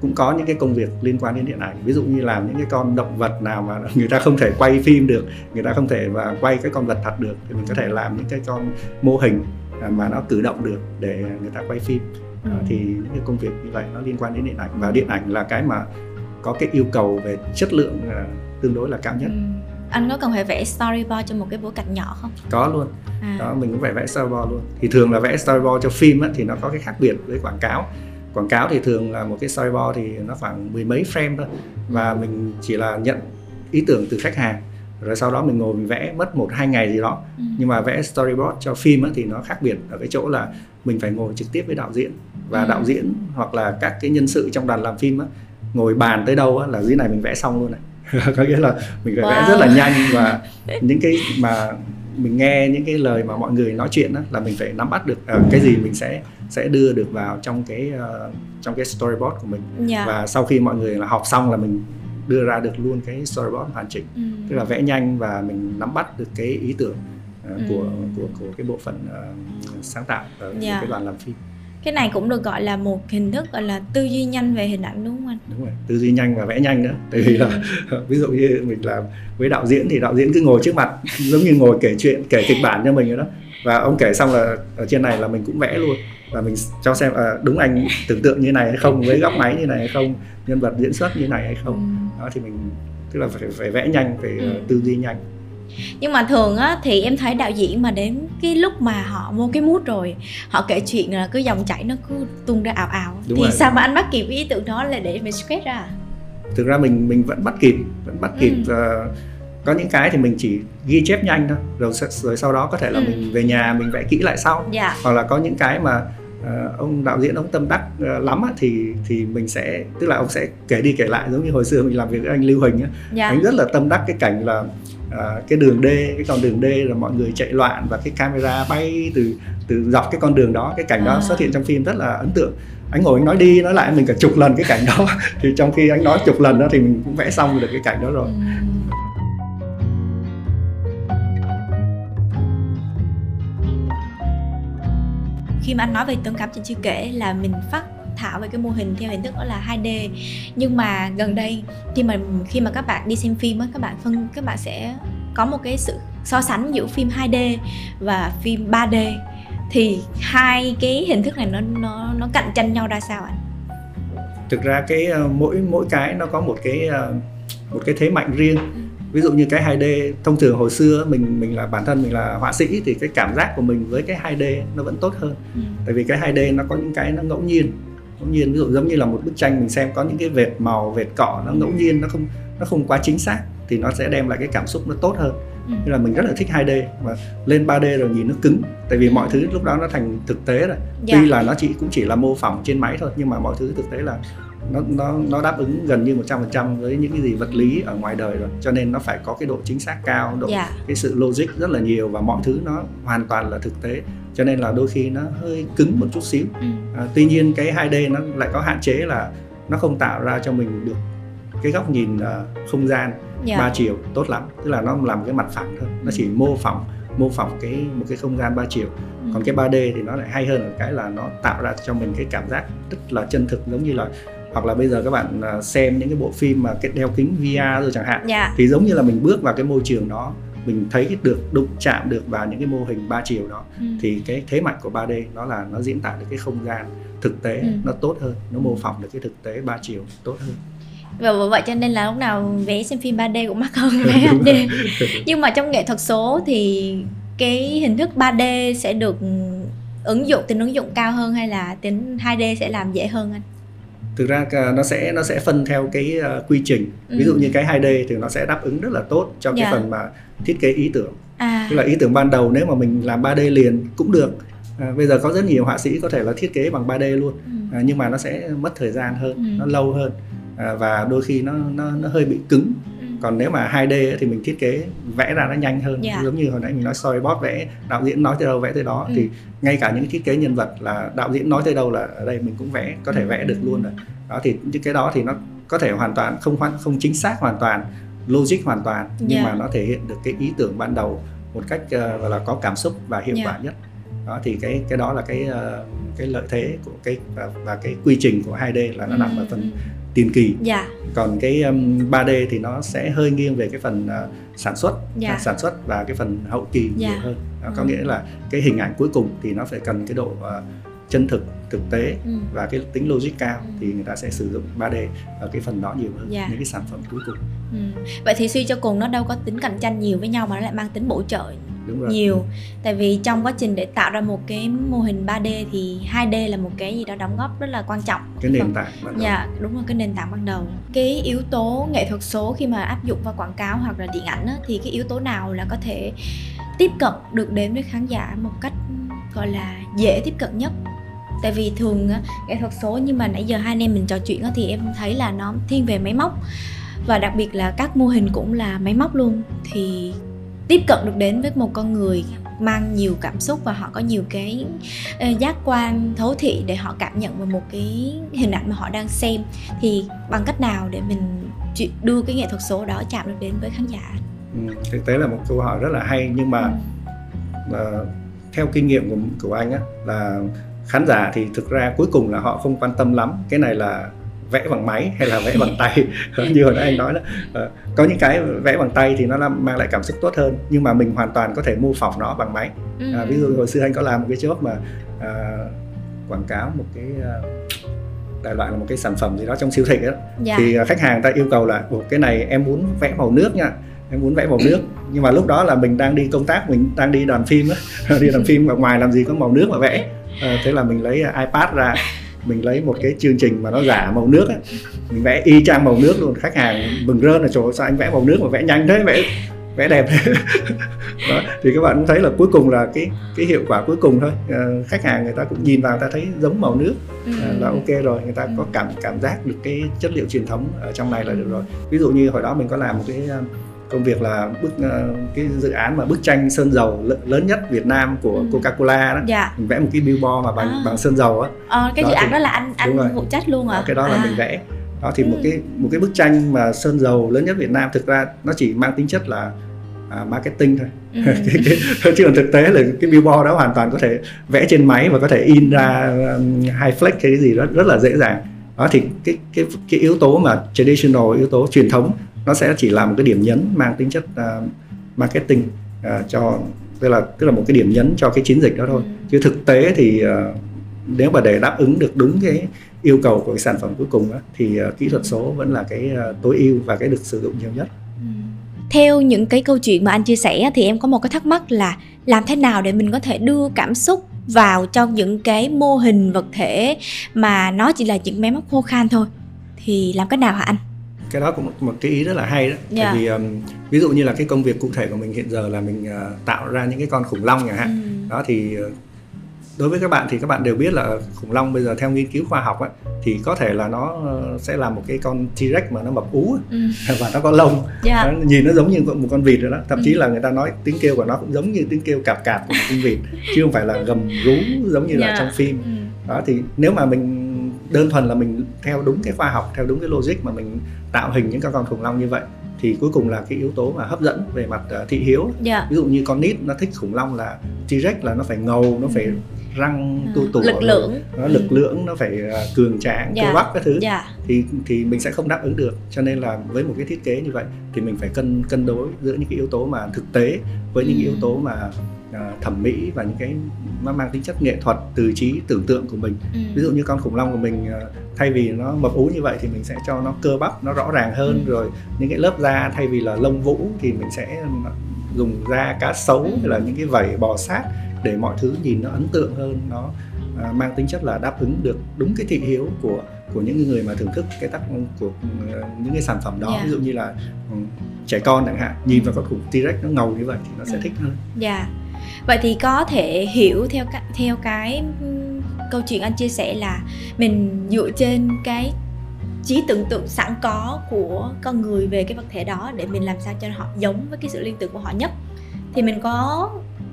cũng có những cái công việc liên quan đến điện ảnh. Ví dụ như làm những cái con động vật nào mà người ta không thể quay phim được người ta không thể và quay cái con vật thật được thì mình có thể làm những cái con mô hình mà nó cử động được để người ta quay phim ừ. thì những cái công việc như vậy nó liên quan đến điện ảnh và điện ảnh là cái mà có cái yêu cầu về chất lượng uh, tương đối là cao nhất. Ừ. Anh có cần phải vẽ storyboard cho một cái bối cảnh nhỏ không? Có luôn. À. Đó mình cũng phải vẽ storyboard luôn. Thì thường là vẽ storyboard cho phim á, thì nó có cái khác biệt với quảng cáo. Quảng cáo thì thường là một cái storyboard thì nó khoảng mười mấy frame thôi và mình chỉ là nhận ý tưởng từ khách hàng rồi sau đó mình ngồi mình vẽ mất một hai ngày gì đó ừ. nhưng mà vẽ storyboard cho phim thì nó khác biệt ở cái chỗ là mình phải ngồi trực tiếp với đạo diễn và ừ. đạo diễn hoặc là các cái nhân sự trong đoàn làm phim á, ngồi bàn tới đâu á, là dưới này mình vẽ xong luôn này có nghĩa là mình phải wow. vẽ rất là nhanh và những cái mà mình nghe những cái lời mà mọi người nói chuyện đó, là mình phải nắm bắt được uh, cái gì mình sẽ sẽ đưa được vào trong cái uh, trong cái storyboard của mình yeah. Dạ. và sau khi mọi người là học xong là mình đưa ra được luôn cái storyboard hoàn chỉnh ừ. tức là vẽ nhanh và mình nắm bắt được cái ý tưởng uh, ừ. của của của cái bộ phận uh, sáng tạo ở yeah. Dạ. cái đoàn làm phim cái này cũng được gọi là một hình thức gọi là tư duy nhanh về hình ảnh đúng không anh đúng rồi tư duy nhanh và vẽ nhanh nữa tại vì là ừ. ví dụ như mình làm với đạo diễn thì đạo diễn cứ ngồi trước mặt giống như ngồi kể chuyện kể kịch bản cho mình vậy đó và ông kể xong là ở trên này là mình cũng vẽ luôn và mình cho xem à, đúng anh tưởng tượng như này hay không với góc máy như này hay không nhân vật diễn xuất như này hay không ừ. Đó thì mình tức là phải phải vẽ nhanh phải ừ. tư duy nhanh nhưng mà thường á thì em thấy đạo diễn mà đến cái lúc mà họ mua cái mút rồi họ kể chuyện là cứ dòng chảy nó cứ tung ra ảo ảo Đúng thì rồi. sao mà anh bắt kịp ý tưởng đó là để mình sketch ra thực ra mình mình vẫn bắt kịp vẫn bắt kịp ừ. uh, có những cái thì mình chỉ ghi chép nhanh thôi rồi rồi sau đó có thể là ừ. mình về nhà mình vẽ kỹ lại sau yeah. Dạ. hoặc là có những cái mà uh, ông đạo diễn ông tâm đắc uh, lắm á, thì thì mình sẽ tức là ông sẽ kể đi kể lại giống như hồi xưa mình làm việc với anh Lưu Huỳnh á. Dạ. anh rất là tâm đắc cái cảnh là uh, cái đường D cái con đường D là mọi người chạy loạn và cái camera bay từ từ dọc cái con đường đó cái cảnh đó à. xuất hiện trong phim rất là ấn tượng anh ngồi anh nói đi nói lại mình cả chục lần cái cảnh đó thì trong khi anh nói chục lần đó thì mình cũng vẽ xong được cái cảnh đó rồi ừ. Khi mà anh nói về tấm cám trên chưa kể là mình phát thảo về cái mô hình theo hình thức đó là 2D nhưng mà gần đây khi mà khi mà các bạn đi xem phim á các bạn phân các bạn sẽ có một cái sự so sánh giữa phim 2D và phim 3D thì hai cái hình thức này nó nó nó cạnh tranh nhau ra sao ạ? Thực ra cái uh, mỗi mỗi cái nó có một cái uh, một cái thế mạnh riêng. Ừ. Ví dụ như cái 2D thông thường hồi xưa mình mình là bản thân mình là họa sĩ thì cái cảm giác của mình với cái 2D nó vẫn tốt hơn. Ừ. Tại vì cái 2D nó có những cái nó ngẫu nhiên. Ngẫu nhiên ví dụ giống như là một bức tranh mình xem có những cái vệt màu, vệt cọ nó ngẫu nhiên nó không nó không quá chính xác thì nó sẽ đem lại cái cảm xúc nó tốt hơn ừ. nên là mình rất là thích 2D và lên 3D rồi nhìn nó cứng tại vì mọi thứ lúc đó nó thành thực tế rồi dạ. tuy là nó chỉ cũng chỉ là mô phỏng trên máy thôi nhưng mà mọi thứ thực tế là nó nó nó đáp ứng gần như 100% với những cái gì vật lý ở ngoài đời rồi cho nên nó phải có cái độ chính xác cao độ yeah. Dạ. cái sự logic rất là nhiều và mọi thứ nó hoàn toàn là thực tế cho nên là đôi khi nó hơi cứng một chút xíu ừ. à, tuy nhiên cái 2D nó lại có hạn chế là nó không tạo ra cho mình được cái góc nhìn uh, không gian yeah. Dạ. 3 chiều tốt lắm tức là nó làm cái mặt phẳng thôi nó chỉ mô phỏng mô phỏng cái một cái không gian 3 chiều ừ. còn cái 3D thì nó lại hay hơn ở cái là nó tạo ra cho mình cái cảm giác rất là chân thực giống như là hoặc là bây giờ các bạn à, xem những cái bộ phim mà cái đeo kính VR rồi chẳng hạn yeah. Dạ. thì giống như là mình bước vào cái môi trường đó mình thấy được đụng chạm được vào những cái mô hình ba chiều đó ừ. thì cái thế mạnh của 3D nó là nó diễn tả được cái không gian thực tế ừ. nó tốt hơn nó mô phỏng được cái thực tế ba chiều tốt hơn và bởi vậy cho nên là lúc nào vẽ xem phim 3D cũng mắc hơn vẽ 2D nhưng mà trong nghệ thuật số thì cái hình thức 3D sẽ được ứng dụng tính ứng dụng cao hơn hay là tính 2D sẽ làm dễ hơn anh? Thực ra nó sẽ nó sẽ phân theo cái uh, quy trình. Ừ. Ví dụ như cái 2D thì nó sẽ đáp ứng rất là tốt cho cái yeah. Dạ. phần mà thiết kế ý tưởng. À. Tức là ý tưởng ban đầu nếu mà mình làm 3D liền cũng được. À, bây giờ có rất nhiều họa sĩ có thể là thiết kế bằng 3D luôn. Ừ. À, nhưng mà nó sẽ mất thời gian hơn, ừ. nó lâu hơn à, và đôi khi nó nó nó hơi bị cứng. Còn nếu mà 2D thì mình thiết kế vẽ ra nó nhanh hơn yeah. Dạ. giống như hồi nãy mình nói storyboard vẽ đạo diễn nói tới đâu vẽ tới đó ừ. thì ngay cả những thiết kế nhân vật là đạo diễn nói tới đâu là ở đây mình cũng vẽ có thể ừ. vẽ được luôn rồi đó thì những cái đó thì nó có thể hoàn toàn không không chính xác hoàn toàn logic hoàn toàn nhưng yeah. Dạ. mà nó thể hiện được cái ý tưởng ban đầu một cách uh, gọi là có cảm xúc và hiệu yeah. Dạ. quả nhất đó thì cái cái đó là cái uh, cái lợi thế của cái và, và cái quy trình của 2D là nó ừ. nằm ở phần tiền kỳ dạ. còn cái um, 3D thì nó sẽ hơi nghiêng về cái phần uh, sản xuất dạ. sản xuất và cái phần hậu kỳ dạ. nhiều hơn đó, có ừ. nghĩa là cái hình ảnh cuối cùng thì nó phải cần cái độ uh, chân thực thực tế ừ. và cái tính logic cao ừ. thì người ta sẽ sử dụng 3D ở cái phần đó nhiều hơn. Dạ. những cái sản phẩm cuối cùng. Ừ. Vậy thì suy cho cùng nó đâu có tính cạnh tranh nhiều với nhau mà nó lại mang tính bổ trợ Đúng rồi. nhiều. Tại vì trong quá trình để tạo ra một cái mô hình 3D thì 2D là một cái gì đó đóng góp rất là quan trọng. Cái nền tảng ban đầu. Dạ, đúng rồi cái nền tảng ban đầu. Cái yếu tố nghệ thuật số khi mà áp dụng vào quảng cáo hoặc là điện ảnh á, thì cái yếu tố nào là có thể tiếp cận được đến với khán giả một cách gọi là dễ tiếp cận nhất tại vì thường nghệ thuật số nhưng mà nãy giờ hai anh em mình trò chuyện thì em thấy là nó thiên về máy móc và đặc biệt là các mô hình cũng là máy móc luôn thì tiếp cận được đến với một con người mang nhiều cảm xúc và họ có nhiều cái uh, giác quan thấu thị để họ cảm nhận vào một cái hình ảnh mà họ đang xem thì bằng cách nào để mình đưa cái nghệ thuật số đó chạm được đến với khán giả ừ, thực tế là một câu hỏi rất là hay nhưng mà ừ. uh, theo kinh nghiệm của của anh á là khán giả thì thực ra cuối cùng là họ không quan tâm lắm cái này là vẽ bằng máy hay là vẽ bằng tay? Như hồi nãy anh nói đó. À, có những cái vẽ bằng tay thì nó mang lại cảm xúc tốt hơn nhưng mà mình hoàn toàn có thể mô phỏng nó bằng máy. À, ví dụ hồi xưa anh có làm một cái job mà à, quảng cáo một cái à, đại loại là một cái sản phẩm gì đó trong siêu thị đó dạ. thì khách hàng ta yêu cầu là cái này em muốn vẽ màu nước nha em muốn vẽ màu nước. Nhưng mà lúc đó là mình đang đi công tác mình đang đi đoàn phim á. Đi đoàn phim ở ngoài làm gì có màu nước mà vẽ. À, thế là mình lấy ipad ra mình lấy một cái chương trình mà nó giả màu nước á mình vẽ y chang màu nước luôn. Khách hàng mừng rơn là trời sao anh vẽ màu nước mà vẽ nhanh thế vẽ vẽ đẹp thế? Đó, thì các bạn cũng thấy là cuối cùng là cái cái hiệu quả cuối cùng thôi. À, khách hàng người ta cũng nhìn vào người ta thấy giống màu nước. À, là ok rồi người ta có cảm cảm giác được cái chất liệu truyền thống ở trong này là được rồi. Ví dụ như hồi đó mình có làm một cái công việc là bức uh, cái dự án mà bức tranh sơn dầu lớn nhất Việt Nam của ừ. Coca-Cola đó dạ. mình vẽ một cái billboard mà bằng à. bằng sơn dầu á ờ, cái đó dự án thì, đó là anh anh phụ trách luôn à cái đó là à. mình vẽ đó thì ừ. một cái một cái bức tranh mà sơn dầu lớn nhất Việt Nam thực ra nó chỉ mang tính chất là à, marketing thôi ừ. cái, cái, chứ còn thực tế là cái billboard đó hoàn toàn có thể vẽ trên máy và có thể in ra um, hai flex cái gì đó rất là dễ dàng đó thì cái cái cái yếu tố mà traditional yếu tố truyền thống nó sẽ chỉ là một cái điểm nhấn mang tính chất uh, marketing uh, cho tức là tức là một cái điểm nhấn cho cái chiến dịch đó thôi ừ. chứ thực tế thì uh, nếu mà để đáp ứng được đúng cái yêu cầu của cái sản phẩm cuối cùng đó, thì uh, kỹ thuật số vẫn là cái uh, tối ưu và cái được sử dụng nhiều nhất ừ. theo những cái câu chuyện mà anh chia sẻ thì em có một cái thắc mắc là làm thế nào để mình có thể đưa cảm xúc vào trong những cái mô hình vật thể mà nó chỉ là những máy móc khô khan thôi thì làm cách nào hả anh cái đó cũng một, một cái ý rất là hay đó yeah. tại dạ. vì um, ví dụ như là cái công việc cụ thể của mình hiện giờ là mình uh, tạo ra những cái con khủng long chẳng hạn ừ. đó thì uh, đối với các bạn thì các bạn đều biết là khủng long bây giờ theo nghiên cứu khoa học ấy, thì có thể là nó ờ, sẽ là một cái con T-Rex mà nó mập ú ừ. và nó có lông yeah. Dạ. nó, nhìn nó giống như một con vịt rồi đó thậm ừ. chí là người ta nói tiếng kêu của nó cũng giống như tiếng kêu cạp cạp của một con vịt chứ không phải là gầm rú giống như yeah. là dạ. trong phim ừ. đó thì nếu mà mình đơn thuần là mình theo đúng cái khoa học theo đúng cái logic mà mình tạo hình những con khủng long như vậy thì cuối cùng là cái yếu tố mà hấp dẫn về mặt uh, thị hiếu yeah. Dạ. ví dụ như con nít nó thích khủng long là T-Rex là nó phải ngầu nó phải ừ răng tu tủ lực lượng nó lực ừ. lượng nó phải à, cường tráng dạ. cơ bắp các thứ dạ. thì thì mình sẽ không đáp ứng được cho nên là với một cái thiết kế như vậy thì mình phải cân cân đối giữa những cái yếu tố mà thực tế với những ừ. yếu tố mà uh, thẩm mỹ và những cái nó mang tính chất nghệ thuật từ trí tưởng tượng của mình ừ. ví dụ như con khủng long của mình uh, thay vì nó mập ú như vậy thì mình sẽ cho nó cơ bắp nó rõ ràng hơn ừ. rồi những cái lớp da thay vì là lông vũ thì mình sẽ dùng da cá sấu ừ. hay là những cái vảy bò sát để mọi thứ nhìn nó ấn tượng hơn nó à, mang tính chất là đáp ứng được đúng cái thị hiếu của của những người mà thưởng thức cái tác của uh, những cái sản phẩm đó yeah. Dạ. ví dụ như là um, trẻ con chẳng hạn nhìn vào con khủng T-Rex nó ngầu như vậy thì nó sẽ ừ. thích hơn. Dạ. Yeah. Vậy thì có thể hiểu theo theo cái câu chuyện anh chia sẻ là mình dựa trên cái trí tưởng tượng sẵn có của con người về cái vật thể đó để mình làm sao cho họ giống với cái sự liên tưởng của họ nhất. Thì mình có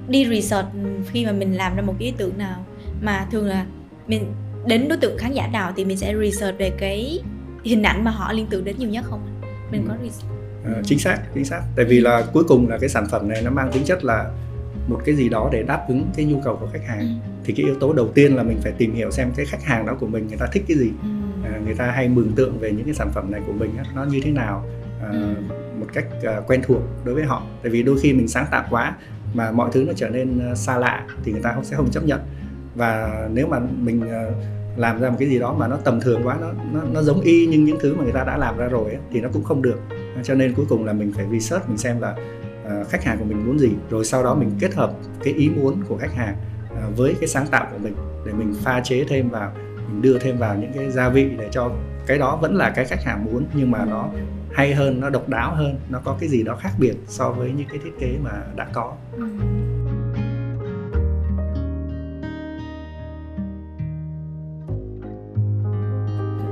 đi research khi mà mình làm ra một cái ý tưởng nào mà thường là mình đến đối tượng khán giả nào thì mình sẽ research về cái hình ảnh mà họ liên tưởng đến nhiều nhất không? Mình có research. À, chính xác chính xác. Tại vì là cuối cùng là cái sản phẩm này nó mang tính chất là một cái gì đó để đáp ứng cái nhu cầu của khách hàng ừ. thì cái yếu tố đầu tiên là mình phải tìm hiểu xem cái khách hàng đó của mình người ta thích cái gì ừ. à, người ta hay mường tượng về những cái sản phẩm này của mình nó như thế nào à, ừ. một cách uh, quen thuộc đối với họ tại vì đôi khi mình sáng tạo quá mà mọi thứ nó trở nên ờ, xa lạ thì người ta không sẽ không chấp nhận và nếu mà mình ờ, làm ra một cái gì đó mà nó tầm thường quá nó nó, nó giống y nhưng những thứ mà người ta đã làm ra rồi ấy, thì nó cũng không được cho nên cuối cùng là mình phải research mình xem là uh, Ờ, khách hàng của mình muốn gì rồi sau đó mình kết hợp cái ý muốn của khách hàng ờ, với cái sáng tạo của mình để mình pha chế thêm vào mình đưa thêm vào những cái gia vị để cho cái đó vẫn là cái khách hàng muốn nhưng mà nó hay hơn nó độc đáo hơn nó có cái gì đó khác biệt so với những cái thiết kế mà đã có. Ừ.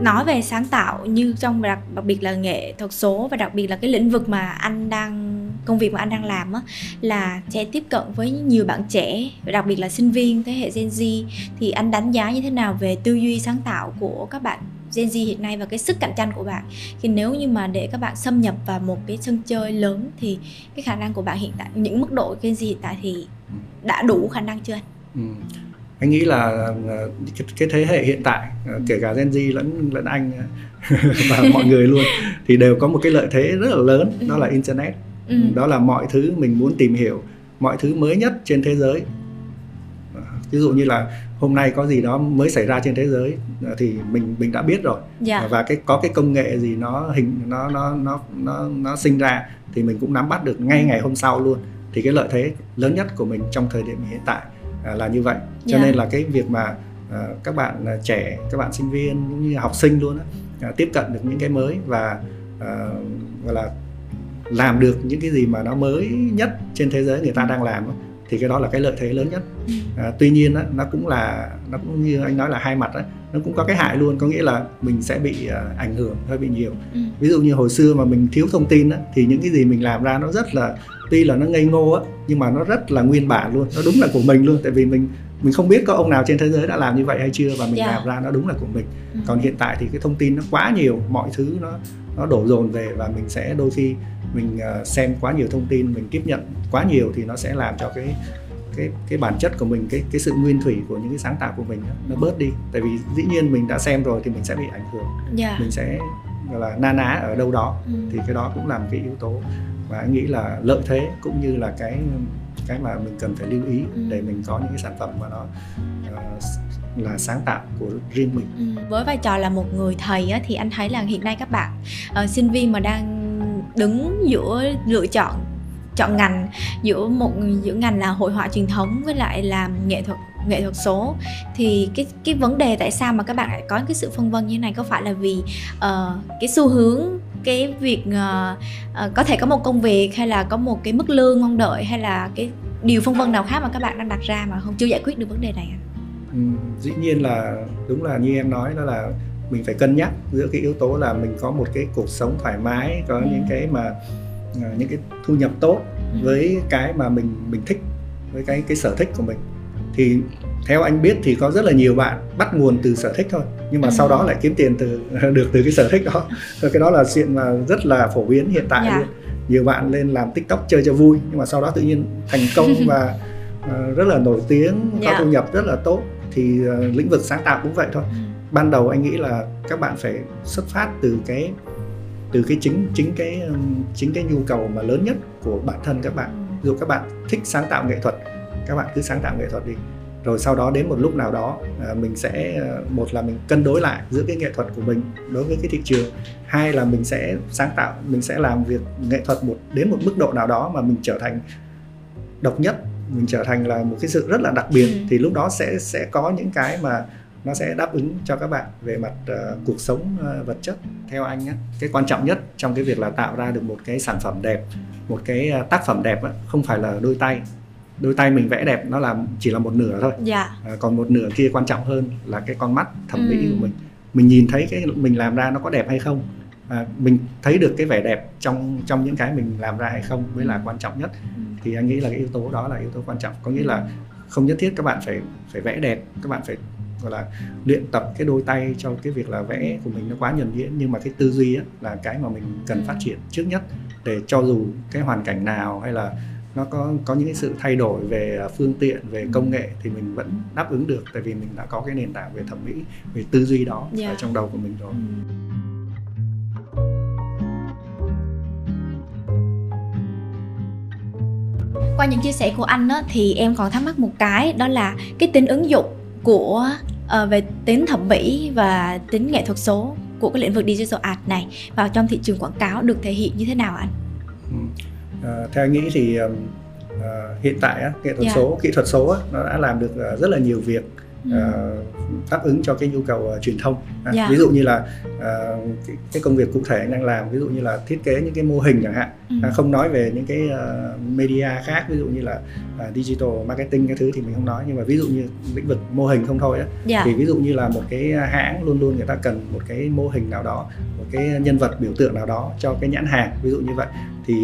Nói về sáng tạo như trong đặc, đặc biệt là nghệ thuật số và đặc biệt là cái lĩnh vực mà anh đang công việc mà anh đang làm á là sẽ tiếp cận với nhiều bạn trẻ đặc biệt là sinh viên thế hệ Gen Z thì anh đánh giá như thế nào về tư duy sáng tạo của các bạn Gen Z hiện nay và cái sức cạnh tranh của bạn thì nếu như mà để các bạn xâm nhập vào một cái sân chơi lớn thì cái khả năng của bạn hiện tại những mức độ Gen Z hiện tại thì đã đủ khả năng chưa anh? Ừ. Anh nghĩ là ờ, cái, cái thế hệ hiện tại ờ, kể cả Gen Z lẫn lẫn anh và mọi người luôn thì đều có một cái lợi thế rất là lớn ừ. đó là internet. Ừ. Đó là mọi thứ mình muốn tìm hiểu mọi thứ mới nhất trên thế giới ví dụ như là hôm nay có gì đó mới xảy ra trên thế giới ờ, thì mình mình đã biết rồi dạ. và cái có cái công nghệ gì nó hình nó nó nó nó nó sinh ra thì mình cũng nắm bắt được ngay ngày hôm sau luôn thì cái lợi thế lớn nhất của mình trong thời điểm hiện tại ờ, là như vậy cho dạ. nên là cái việc mà uh, các bạn trẻ các bạn sinh viên cũng như học sinh luôn á tiếp cận được những cái mới và gọi là làm được những cái gì mà nó mới nhất trên thế giới người ta đang làm thì cái đó là cái lợi thế lớn nhất ừ. à, tuy nhiên á, nó cũng là nó cũng như anh nói là hai mặt á, nó cũng có cái hại luôn có nghĩa là mình sẽ bị uh, ảnh hưởng hơi bị nhiều ừ. ví dụ như hồi xưa mà mình thiếu thông tin á, thì những cái gì mình làm ra nó rất là tuy là nó ngây ngô á nhưng mà nó rất là nguyên bản luôn nó đúng là của mình luôn tại vì mình mình không biết có ông nào trên thế giới đã làm như vậy hay chưa và mình yeah. Dạ. làm ra nó đúng là của mình ừ. còn hiện tại thì cái thông tin nó quá nhiều mọi thứ nó nó đổ dồn về và mình sẽ đôi khi mình uh, xem quá nhiều thông tin mình tiếp nhận quá nhiều thì nó sẽ làm cho cái cái cái bản chất của mình cái cái sự nguyên thủy của những cái sáng tạo của mình nó bớt đi tại vì dĩ nhiên mình đã xem rồi thì mình sẽ bị ảnh hưởng yeah. Dạ. mình sẽ gọi là na ná ở đâu đó ừ. thì cái đó cũng là một cái yếu tố và anh nghĩ là lợi thế cũng như là cái cái mà mình cần phải lưu ý ừ. để mình có những cái sản phẩm mà nó uh, là sáng tạo của riêng mình. Ừ. Với vai trò là một người thầy á, thì anh thấy là hiện nay các bạn uh, sinh viên mà đang đứng giữa lựa chọn chọn ngành giữa một giữa ngành là hội họa truyền thống với lại làm nghệ thuật nghệ thuật số. Thì cái cái vấn đề tại sao mà các bạn lại có cái sự phân vân như thế này có phải là vì uh, cái xu hướng cái việc uh, uh, có thể có một công việc hay là có một cái mức lương mong đợi hay là cái điều phân vân nào khác mà các bạn đang đặt ra mà không chưa giải quyết được vấn đề này ừ, dĩ nhiên là đúng là như em nói đó là mình phải cân nhắc giữa cái yếu tố là mình có một cái cuộc sống thoải mái có ừ. những cái mà uh, những cái thu nhập tốt ừ. với cái mà mình mình thích với cái cái sở thích của mình thì theo anh biết thì có rất là nhiều bạn bắt nguồn từ sở thích thôi nhưng mà ừ. sau đó lại kiếm tiền từ được từ cái sở thích đó và cái đó là chuyện mà rất là phổ biến hiện tại yeah. Dạ. luôn nhiều bạn lên làm tiktok chơi cho vui nhưng mà sau đó tự nhiên thành công và uh, rất là nổi tiếng có yeah. Dạ. thu nhập rất là tốt thì uh, lĩnh vực sáng tạo cũng vậy thôi ừ. Ban đầu anh nghĩ là các bạn phải xuất phát từ cái từ cái chính chính cái chính cái nhu cầu mà lớn nhất của bản thân các bạn ừ. dù các bạn thích sáng tạo nghệ thuật các bạn cứ sáng tạo nghệ thuật đi rồi sau đó đến một lúc nào đó à, mình sẽ à, một là mình cân đối lại giữa cái nghệ thuật của mình đối với cái thị trường hai là mình sẽ sáng tạo mình sẽ làm việc nghệ thuật một đến một mức độ nào đó mà mình trở thành độc nhất mình trở thành là một cái sự rất là đặc biệt ừ. thì lúc đó sẽ sẽ có những cái mà nó sẽ đáp ứng cho các bạn về mặt uh, cuộc sống uh, vật chất. Theo anh á cái quan trọng nhất trong cái việc là tạo ra được một cái sản phẩm đẹp một cái uh, tác phẩm đẹp á, không phải là đôi tay. Đôi tay mình vẽ đẹp nó là chỉ là một nửa thôi. Dạ. à, còn một nửa kia quan trọng hơn là cái con mắt thẩm ừ. mỹ của mình. Mình nhìn thấy cái mình làm ra nó có đẹp hay không à, mình thấy được cái vẻ đẹp trong trong những cái mình làm ra hay không mới là quan trọng nhất. Ừ. thì anh nghĩ là cái yếu tố đó là yếu tố quan trọng. Có nghĩa là không nhất thiết các bạn phải phải vẽ đẹp các bạn phải gọi là luyện tập cái đôi tay cho cái việc là vẽ của mình nó quá nhuần nhuyễn. Nhưng mà cái tư duy á, là cái mà mình cần phát triển trước nhất để cho dù cái hoàn cảnh nào hay là nó có có những cái sự thay đổi về à, phương tiện về công nghệ thì mình vẫn đáp ứng được. Tại vì mình đã có cái nền tảng về thẩm mỹ về tư duy đó yeah. ở trong đầu của mình rồi. Ừ. qua những chia sẻ của anh á, thì em còn thắc mắc một cái đó là cái tính ứng dụng của uh, về tính thẩm mỹ và tính nghệ thuật số của cái lĩnh vực digital art này vào trong thị trường quảng cáo được thể hiện như thế nào anh? Ừ uh, theo anh nghĩ thì uh, hiện tại á, nghệ thuật yeah. Dạ. số kỹ thuật số á, nó đã làm được rất là nhiều việc uh, đáp ứng cho cái nhu cầu uh, truyền thông à, yeah. Dạ. ví dụ như là uh, cái, cái công việc cụ thể anh đang làm ví dụ như là thiết kế những cái mô hình chẳng hạn ừ. à, không nói về những cái uh, media khác ví dụ như là uh, digital marketing cái thứ thì mình không nói nhưng mà ví dụ như lĩnh vực mô hình không thôi á yeah. Dạ. thì ví dụ như là một cái hãng luôn luôn người ta cần một cái mô hình nào đó một cái nhân vật biểu tượng nào đó cho cái nhãn hàng ví dụ như vậy thì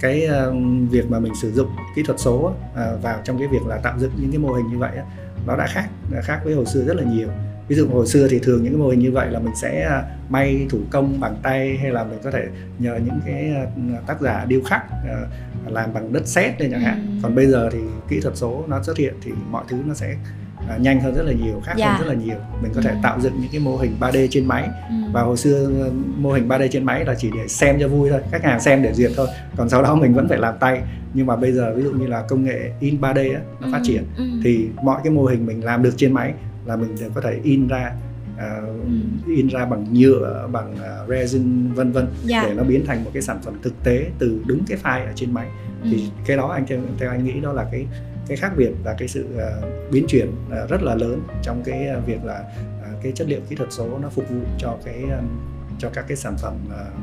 cái uh, việc mà mình sử dụng kỹ thuật số uh, vào trong cái việc là tạo dựng những cái mô hình như vậy uh, nó đã khác đã khác với hồi xưa rất là nhiều ví dụ hồi xưa thì thường những cái mô hình như vậy là mình sẽ uh, may thủ công bằng tay hay là mình có thể nhờ những cái uh, tác giả điêu khắc uh, làm bằng đất sét lên chẳng hạn ừ. còn bây giờ thì kỹ thuật số nó xuất hiện thì mọi thứ nó sẽ uh, nhanh hơn rất là nhiều khác yeah. hơn dạ. rất là nhiều mình có thể ừ. tạo dựng những cái mô hình 3D trên máy ừ. và hồi xưa mô hình 3D trên máy là chỉ để xem cho vui thôi khách hàng xem để duyệt thôi còn sau đó mình vẫn phải làm tay nhưng mà bây giờ ví dụ như là công nghệ in 3D á, nó ừ. phát triển ừ. thì mọi cái mô hình mình làm được trên máy là mình đều có thể in ra uh, ừ. in ra bằng nhựa bằng uh, resin vân vân yeah. Dạ. để nó biến thành một cái sản phẩm thực tế từ đúng cái file ở trên máy ừ. thì cái đó anh theo, theo anh nghĩ đó là cái cái khác biệt và cái sự uh, biến chuyển uh, rất là lớn trong cái uh, việc là cái chất liệu kỹ thuật số nó phục vụ cho cái cho các cái sản phẩm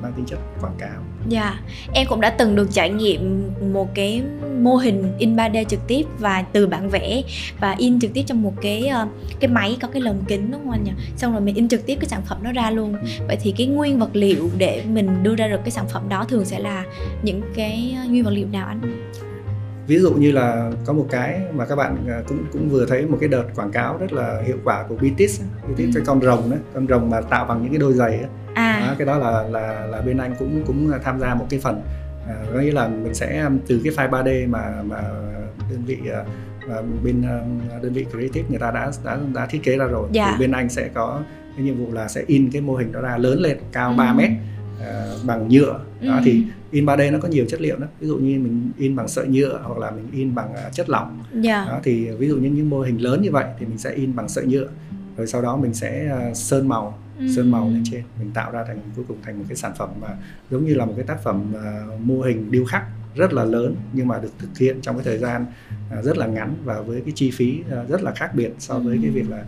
mang tính chất quảng cáo. Dạ, yeah. em cũng đã từng được trải nghiệm một cái mô hình in 3D trực tiếp và từ bản vẽ và in trực tiếp trong một cái cái máy có cái lồng kính đúng không anh nhỉ? Xong rồi mình in trực tiếp cái sản phẩm đó ra luôn. Ừ. Vậy thì cái nguyên vật liệu để mình đưa ra được cái sản phẩm đó thường sẽ là những cái nguyên vật liệu nào anh? Ví dụ như là có một cái mà các bạn à, cũng cũng vừa thấy một cái đợt quảng cáo rất là hiệu quả của BTS BTS ừ. cái con rồng đấy con rồng mà tạo bằng những cái đôi giày. À. Đó, cái đó là là là bên anh cũng cũng tham gia một cái phần à, có nghĩa là mình sẽ um, từ cái file 3D mà mà đơn vị uh, bên uh, đơn vị creative người ta đã đã đã thiết kế ra rồi dạ. thì bên anh sẽ có cái nhiệm vụ là sẽ in cái mô hình đó ra lớn lên cao ừ. 3 mét uh, bằng nhựa ừ. đó thì in 3D nó có nhiều chất liệu đó ví dụ như mình in bằng sợi nhựa hoặc là mình in bằng uh, chất lỏng yeah. Dạ. đó thì ví dụ như những mô hình lớn như vậy thì mình sẽ in bằng sợi nhựa rồi sau đó mình sẽ uh, sơn màu ừ. sơn màu lên trên mình tạo ra thành cuối cùng thành một cái sản phẩm mà giống như là một cái tác phẩm uh, mô hình điêu khắc rất là lớn nhưng mà được thực hiện trong cái thời gian uh, rất là ngắn và với cái chi phí uh, rất là khác biệt so với ừ. cái việc là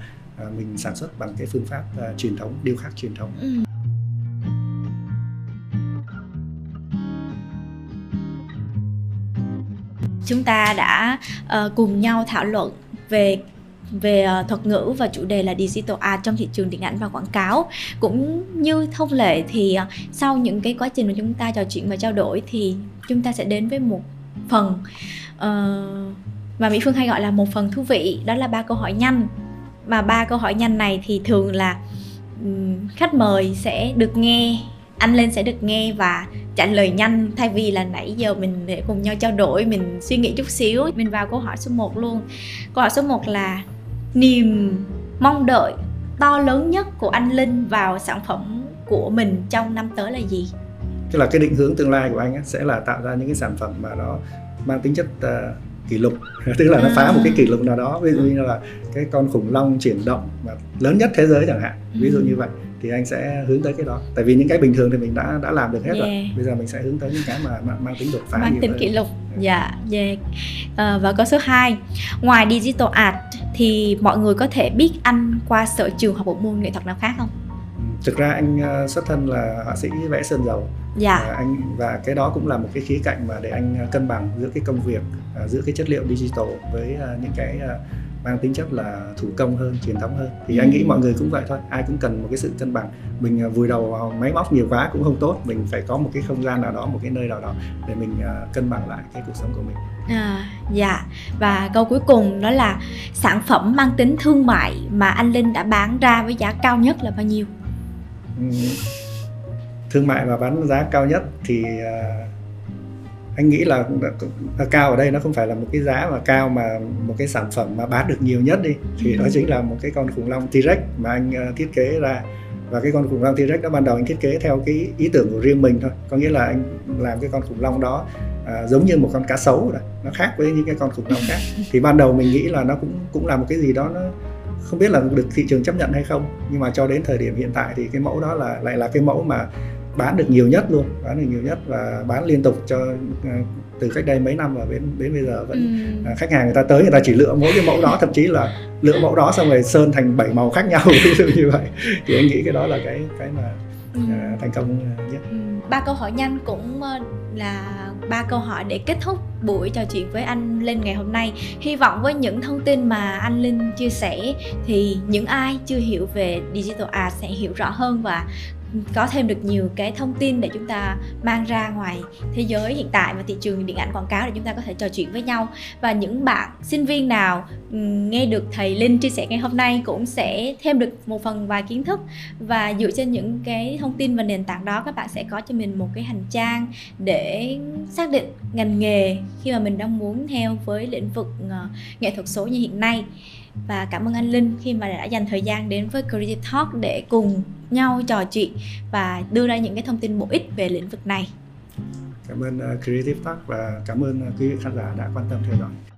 uh, mình sản xuất bằng cái phương pháp uh, truyền thống điêu khắc truyền thống ừ. Chúng ta đã uh, cùng nhau thảo luận về về uh, thuật ngữ và chủ đề là digital art trong thị trường điện ảnh và quảng cáo. Cũng như thông lệ thì uh, sau những cái quá trình mà chúng ta trò chuyện và trao đổi thì chúng ta sẽ đến với một phần uh, mà mỹ phương hay gọi là một phần thú vị đó là ba câu hỏi nhanh. Mà ba câu hỏi nhanh này thì thường là um, khách mời sẽ được nghe anh lên sẽ được nghe và trả lời nhanh thay vì là nãy giờ mình để cùng nhau trao đổi mình suy nghĩ chút xíu mình vào câu hỏi số 1 luôn câu hỏi số 1 là niềm mong đợi to lớn nhất của anh Linh vào sản phẩm của mình trong năm tới là gì? Tức là cái định hướng tương lai của anh ấy sẽ là tạo ra những cái sản phẩm mà nó mang tính chất uh, kỷ lục. Tức là nó phá một cái kỷ lục nào đó ví dụ như là cái con khủng long chuyển động mà lớn nhất thế giới chẳng hạn ví dụ như vậy thì anh sẽ hướng tới cái đó. Tại vì những cái bình thường thì mình đã đã làm được hết yeah. rồi bây giờ mình sẽ hướng tới những cái mà, mà mang tính đột phá mang tính kỷ lục. Dạ yeah. à, và câu số 2 ngoài digital art thì mọi người có thể biết anh qua sở trường học bộ môn nghệ thuật nào khác không thực ra anh uh, xuất thân là họa sĩ vẽ sơn dầu. Dạ. uh, anh và cái đó cũng là một cái khía cạnh mà để anh cân bằng giữa cái công việc uh, giữa cái chất liệu digital với những cái mang tính chất là thủ công hơn truyền thống hơn. Thì ừ. anh nghĩ mọi người cũng vậy thôi. Ai cũng cần một cái sự cân bằng. Mình vùi đầu vào máy móc nhiều quá cũng không tốt. Mình phải có một cái không gian nào đó một cái nơi nào đó để mình cân bằng lại cái cuộc sống của mình. À, dạ. Và câu cuối cùng đó là sản phẩm mang tính thương mại mà anh Linh đã bán ra với giá cao nhất là bao nhiêu? ừ thương mại và bán giá cao nhất thì à, anh nghĩ là, là cao ở đây nó không phải là một cái giá mà cao mà một cái sản phẩm mà bán được nhiều nhất đi. Thì ừ. đó chính là một cái con khủng long T-Rex mà anh à, thiết kế ra. Và cái con khủng long T-Rex đó ban đầu anh thiết kế theo cái ý tưởng của riêng mình thôi. Có nghĩa là anh làm cái con khủng long đó à, giống như một con cá sấu rồi nó khác với những cái con khủng long khác. Thì ban đầu mình nghĩ là nó cũng cũng là một cái gì đó nó không biết là được thị trường chấp nhận hay không nhưng mà cho đến thời điểm hiện tại thì cái mẫu đó là lại là cái mẫu mà bán được nhiều nhất luôn bán được nhiều nhất và bán liên tục cho ờ, từ cách đây mấy năm và đến đến bây giờ vẫn ừ. khách hàng người ta tới người ta chỉ lựa mỗi cái mẫu đó thậm chí là lựa mẫu đó xong rồi sơn thành bảy màu khác nhau ví dụ như vậy thì anh nghĩ cái đó là cái cái mà ừ. uh, thành công nhất ừ. ba câu hỏi nhanh cũng là ba câu hỏi để kết thúc buổi trò chuyện với anh Linh ngày hôm nay. Hy vọng với những thông tin mà anh Linh chia sẻ thì những ai chưa hiểu về digital art sẽ hiểu rõ hơn và có thêm được nhiều cái thông tin để chúng ta mang ra ngoài thế giới hiện tại và thị trường điện ảnh quảng cáo để chúng ta có thể trò chuyện với nhau. Và những bạn sinh viên nào nghe được thầy Linh chia sẻ ngày hôm nay cũng sẽ thêm được một phần vài kiến thức. Và dựa trên những cái thông tin và nền tảng đó, các bạn sẽ có cho mình một cái hành trang để xác định ngành nghề khi mà mình đang muốn theo với lĩnh vực ờ, nghệ thuật số như hiện nay và cảm ơn anh Linh khi mà đã dành thời gian đến với Creative Talk để cùng nhau trò chuyện và đưa ra những cái thông tin bổ ích về lĩnh vực này. Cảm ơn ờ, Creative Talk và cảm ơn ờ, quý vị khán giả đã quan tâm theo dõi.